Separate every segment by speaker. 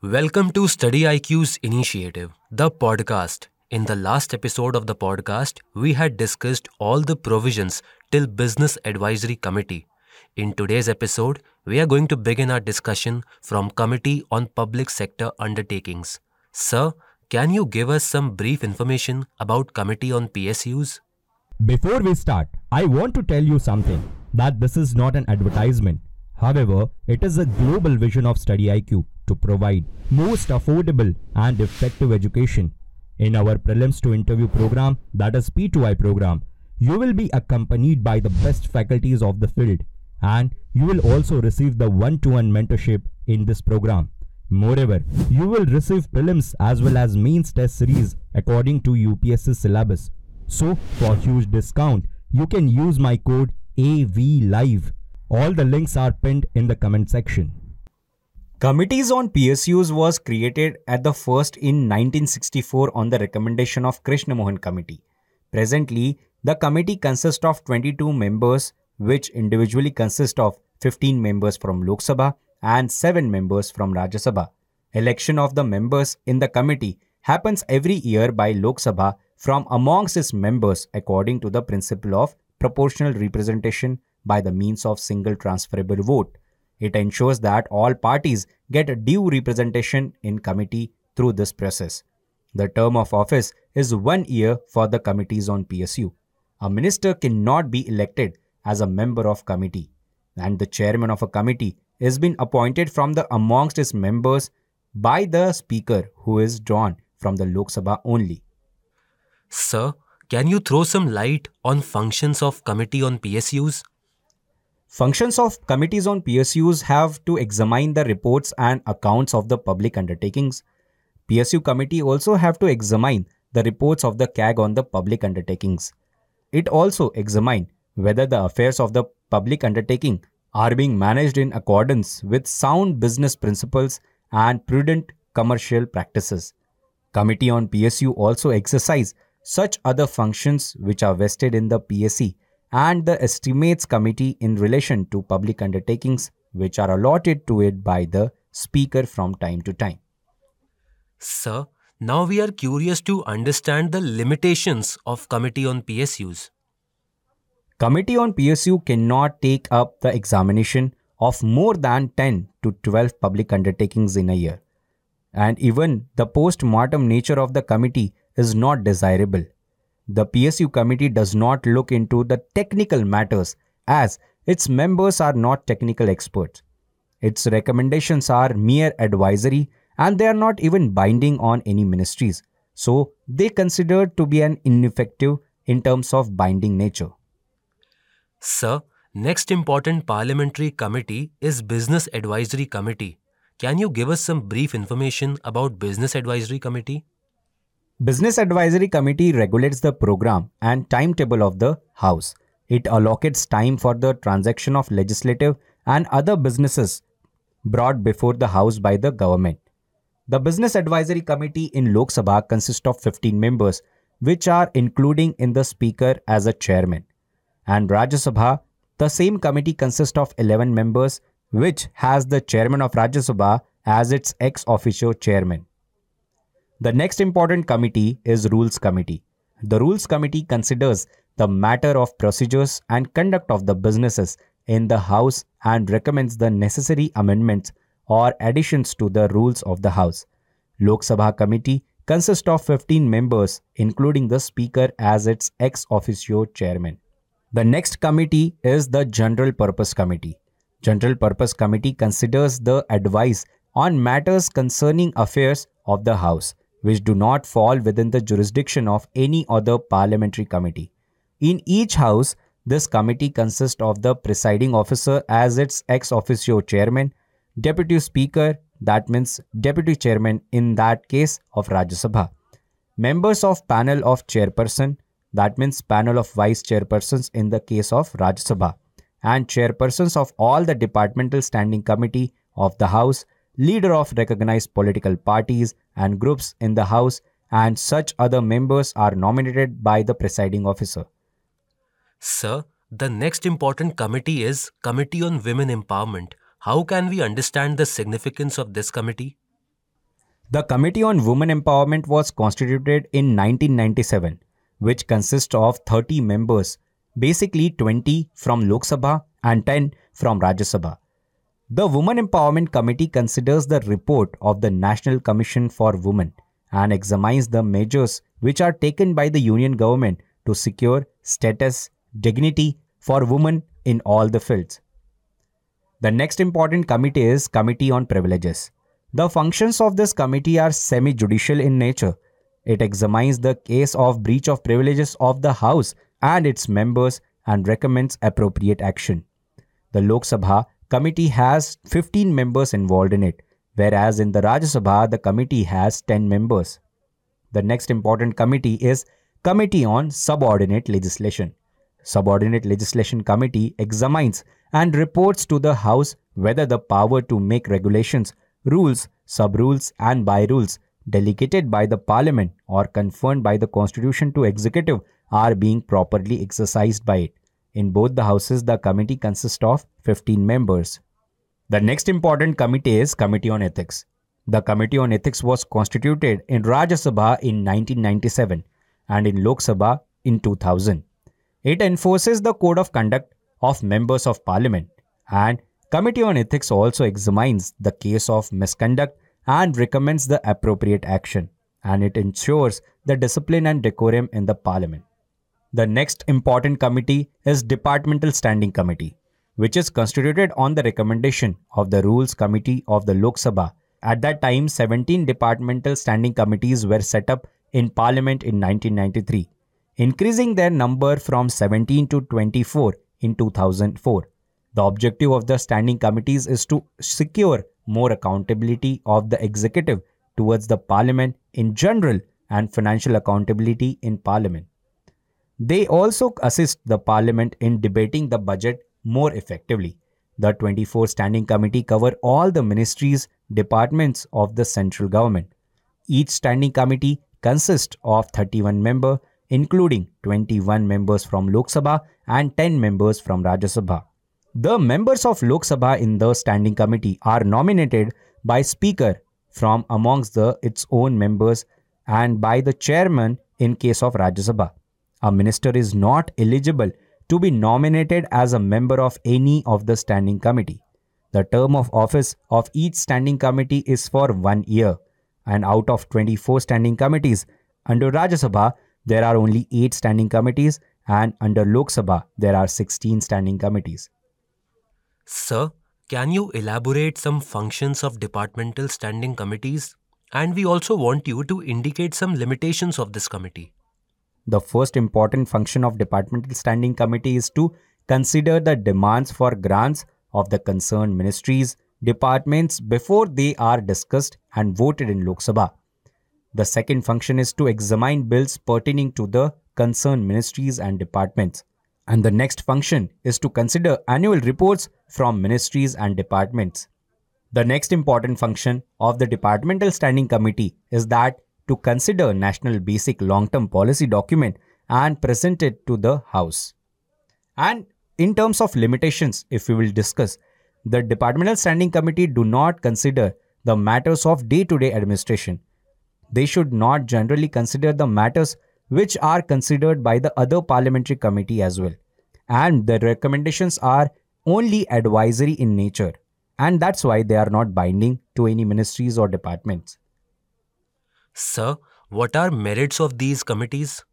Speaker 1: Welcome to Study IQ's initiative, the podcast. In the last episode of the podcast, we had discussed all the provisions till Business Advisory Committee. In today's episode, we are going to begin our discussion from Committee on Public Sector Undertakings. Sir, can you give us some brief information about Committee on PSUs?
Speaker 2: Before we start, I want to tell you something that this is not an advertisement. However, it is a global vision of Study IQ to provide most affordable and effective education. In our prelims to interview program, that is P2I program, you will be accompanied by the best faculties of the field and you will also receive the one-to-one mentorship in this program. Moreover, you will receive prelims as well as mains test series according to UPSC syllabus. So, for huge discount, you can use my code AVLIVE. All the links are pinned in the comment section.
Speaker 3: Committees on PSUs was created at the first in 1964 on the recommendation of Krishna Menon Committee. Presently, the committee consists of 22 members which individually consist of 15 members from Lok Sabha and 7 members from Rajya Sabha. Election of the members in the committee happens every year by Lok Sabha from amongst its members according to the principle of proportional representation by the means of single transferable vote. It ensures that all parties get due representation in committee through this process. The term of office is one year for the committees on PSU. A minister cannot be elected as a member of committee and the chairman of a committee has been appointed from the amongst its members by the speaker who is drawn from the Lok Sabha only.
Speaker 1: Sir, can you throw some light on functions of Committee on PSUs?
Speaker 3: Functions of committees on PSUs have to examine the reports and accounts of the public undertakings. PSU committee also have to examine the reports of the CAG on the public undertakings. It also examine whether the affairs of the public undertaking are being managed in accordance with sound business principles and prudent commercial practices. Committee on PSU also exercise such other functions which are vested in the PSC and the estimates committee in relation to public undertakings which are allotted to it by the speaker from time to time.
Speaker 1: Sir, now we are curious to understand the limitations of Committee on PSUs.
Speaker 3: Committee on PSU cannot take up the examination of more than 10 to 12 public undertakings in a year. And even the post-mortem nature of the committee is not desirable. The PSU committee does not look into the technical matters as its members are not technical experts. Its recommendations are mere advisory and they are not even binding on any ministries. So they considered to be an ineffective in terms of binding nature.
Speaker 1: Sir, next important parliamentary committee is Business Advisory Committee. Can you give us some brief information about Business Advisory Committee?
Speaker 3: Business Advisory Committee regulates the program and timetable of the House. It allocates time for the transaction of legislative and other businesses brought before the House by the government. The Business Advisory Committee in Lok Sabha consists of 15 members, which are including in the Speaker as a chairman. And Rajya Sabha, the same committee consists of 11 members, which has the chairman of Rajya Sabha as its ex officio chairman. The next important committee is Rules Committee. The Rules Committee considers the matter of procedures and conduct of the businesses in the House and recommends the necessary amendments or additions to the rules of the House. Lok Sabha Committee consists of 15 members, including the Speaker as its ex officio chairman. The next committee is the General Purpose Committee. General Purpose Committee considers the advice on matters concerning affairs of the House, which do not fall within the jurisdiction of any other parliamentary committee. In each House, this committee consists of the presiding officer as its ex officio chairman, deputy speaker, that means deputy chairman in that case of Rajya Sabha, members of panel of chairperson, that means panel of vice chairpersons in the case of Rajya Sabha, and chairpersons of all the departmental standing committee of the House, leader of recognized political parties and groups in the House, and such other members are nominated by the presiding officer.
Speaker 1: Sir, the next important committee is Committee on Women Empowerment. How can we understand the significance of this committee?
Speaker 3: The Committee on Women Empowerment was constituted in 1997, which consists of 30 members, basically 20 from Lok Sabha and 10 from Rajya Sabha. The Women Empowerment Committee considers the report of the National Commission for Women and examines the measures which are taken by the Union government to secure status, dignity for women in all the fields. The next important committee is Committee on Privileges. The functions of this committee are semi-judicial in nature. It examines the case of breach of privileges of the House and its members and recommends appropriate action. The Lok Sabha committee has 15 members involved in it, whereas in the Rajya Sabha the committee has 10 members. The next important committee is Committee on Subordinate Legislation. Subordinate Legislation Committee examines and reports to the House whether the power to make regulations, rules, sub-rules and by-rules delegated by the Parliament or conferred by the Constitution to Executive are being properly exercised by it. In both the houses, the committee consists of 15 members. The next important committee is Committee on Ethics. The Committee on Ethics was constituted in Rajya Sabha in 1997 and in Lok Sabha in 2000. It enforces the code of conduct of members of parliament and Committee on Ethics also examines the case of misconduct and recommends the appropriate action and it ensures the discipline and decorum in the parliament. The next important committee is Departmental Standing Committee, which is constituted on the recommendation of the Rules Committee of the Lok Sabha. At that time, 17 departmental standing committees were set up in Parliament in 1993, increasing their number from 17 to 24 in 2004. The objective of the standing committees is to secure more accountability of the executive towards the parliament in general and financial accountability in parliament. They also assist the parliament in debating the budget more effectively. The 24 standing committee cover all the ministries, departments of the central government. Each standing committee consists of 31 members, including 21 members from Lok Sabha and 10 members from Rajya Sabha. The members of Lok Sabha in the standing committee are nominated by Speaker from amongst the its own members and by the chairman in case of Rajya Sabha. A minister is not eligible to be nominated as a member of any of the standing committee. The term of office of each standing committee is for one year, and out of 24 standing committees under Rajya Sabha, there are only 8 standing committees, and under Lok Sabha, there are 16 standing committees.
Speaker 1: Sir, can you elaborate some functions of departmental standing committees? And we also want you to indicate some limitations of this committee.
Speaker 3: The first important function of departmental standing committee is to consider the demands for grants of the concerned ministries, departments before they are discussed and voted in Lok Sabha. The second function is to examine bills pertaining to the concerned ministries and departments. And the next function is to consider annual reports from ministries and departments. The next important function of the Departmental Standing Committee is that to consider National Basic Long-Term Policy document and present it to the House. And in terms of limitations, if we will discuss, the Departmental Standing Committee do not consider the matters of day-to-day administration. They should not generally consider the matters which are considered by the other parliamentary committee as well. And the recommendations are only advisory in nature. And that's why they are not binding to any ministries or departments.
Speaker 1: Sir, what are merits of these committees?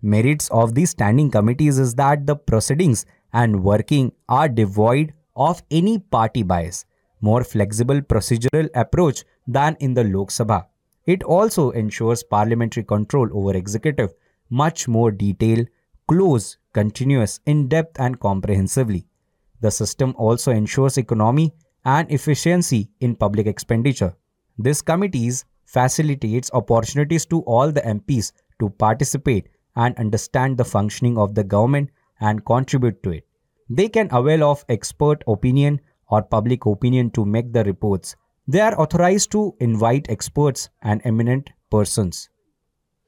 Speaker 3: Merits of these standing committees is that the proceedings and working are devoid of any party bias, more flexible procedural approach than in the Lok Sabha. It also ensures parliamentary control over executive, much more detailed, close, continuous, in-depth and comprehensively. The system also ensures economy and efficiency in public expenditure. This committees facilitates opportunities to all the MPs to participate and understand the functioning of the government and contribute to it. They can avail of expert opinion or public opinion to make the reports they are authorized to invite experts and eminent persons.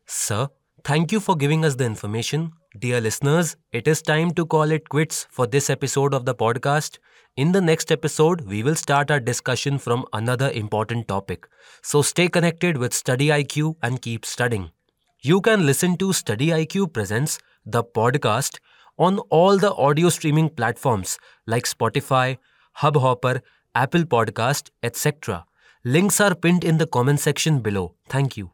Speaker 1: Sir, thank you for giving us the information. Dear listeners, it is time to call it quits for this episode of the podcast. In the next episode, we will start our discussion from another important topic. So stay connected with Study IQ and keep studying. You can listen to Study IQ Presents, the podcast, on all the audio streaming platforms like Spotify, Hubhopper, Apple Podcast, etc. Links are pinned in the comment section below. Thank you.